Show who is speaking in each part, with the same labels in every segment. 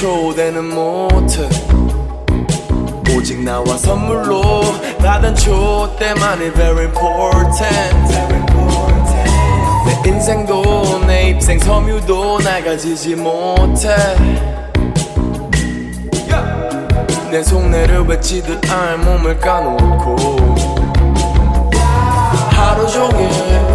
Speaker 1: 초대는 못해. 오직 나와 선물로 받은 초대만이 very important. 내 인생도 내 입생 섬유도 날 가지지 못해. 내 속내를 외치듯 알몸을 까놓고 하루 종일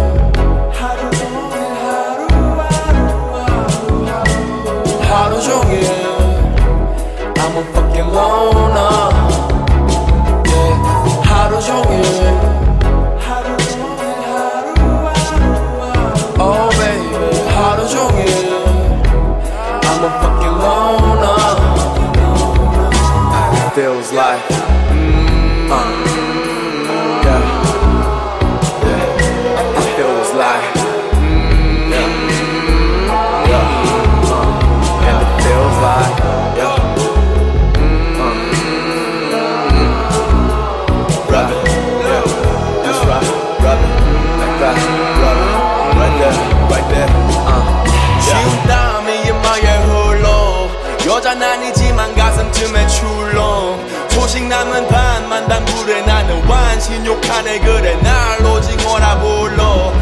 Speaker 1: 반만 단불에 나는 완신욕하네. 그래 날 오징어라 불러.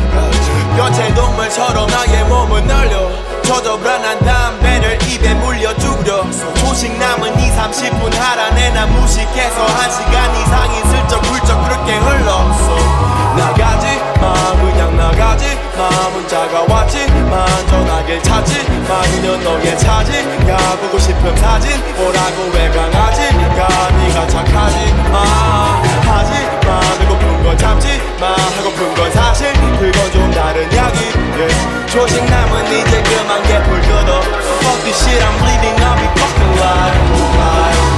Speaker 1: 여체 동물처럼 나의 몸을 날려. 젖어 불안한 담배를 입에 물려 죽여 소식 남은 2, 30분 하라네 난 무식해서 한 시간 이상 전화길 찾지 마 그녀 너의 차지 가 보고 싶은 사진 뭐라고 왜 강하지 가 네가 착하지 마. 하지 마. 배고픈 건 참지 마. 하고픈 건 사실 그건 좀 다른 이야기. Yeah. 조식 남은 이제 그만 개불 끄덕. Fuck this shit I'm bleeding I'll be fucking alive alive.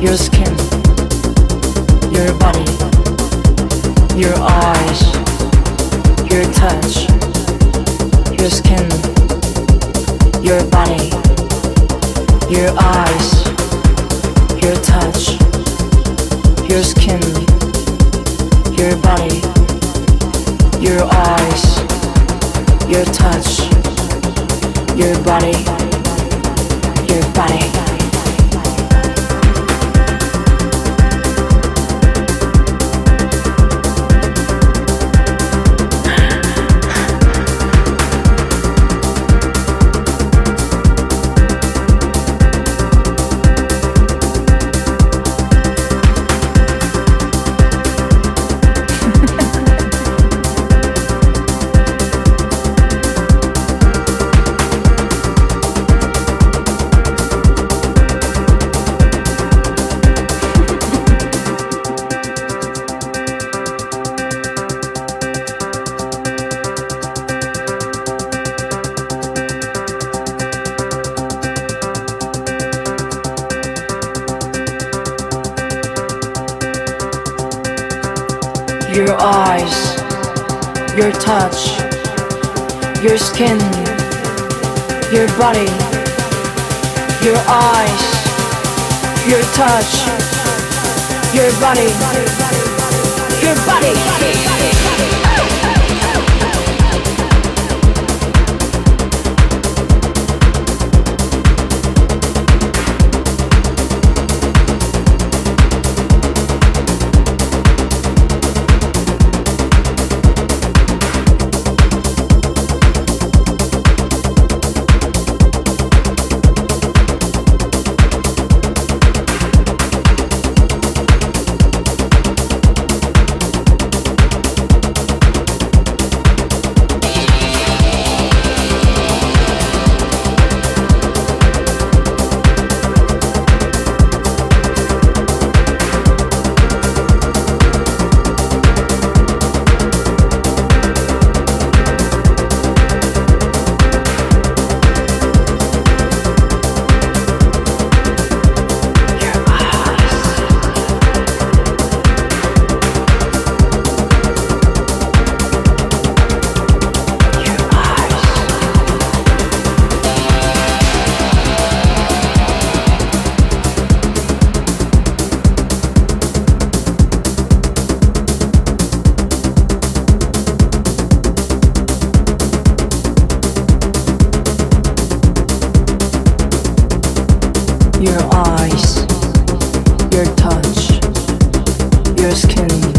Speaker 2: Your skin, your body, your eyes, your touch, your skin, your body, your eyes, your touch, your skin, your touch, your skin, your body, your eyes, your touch, your body, your body. Your eyes, your touch, your skin,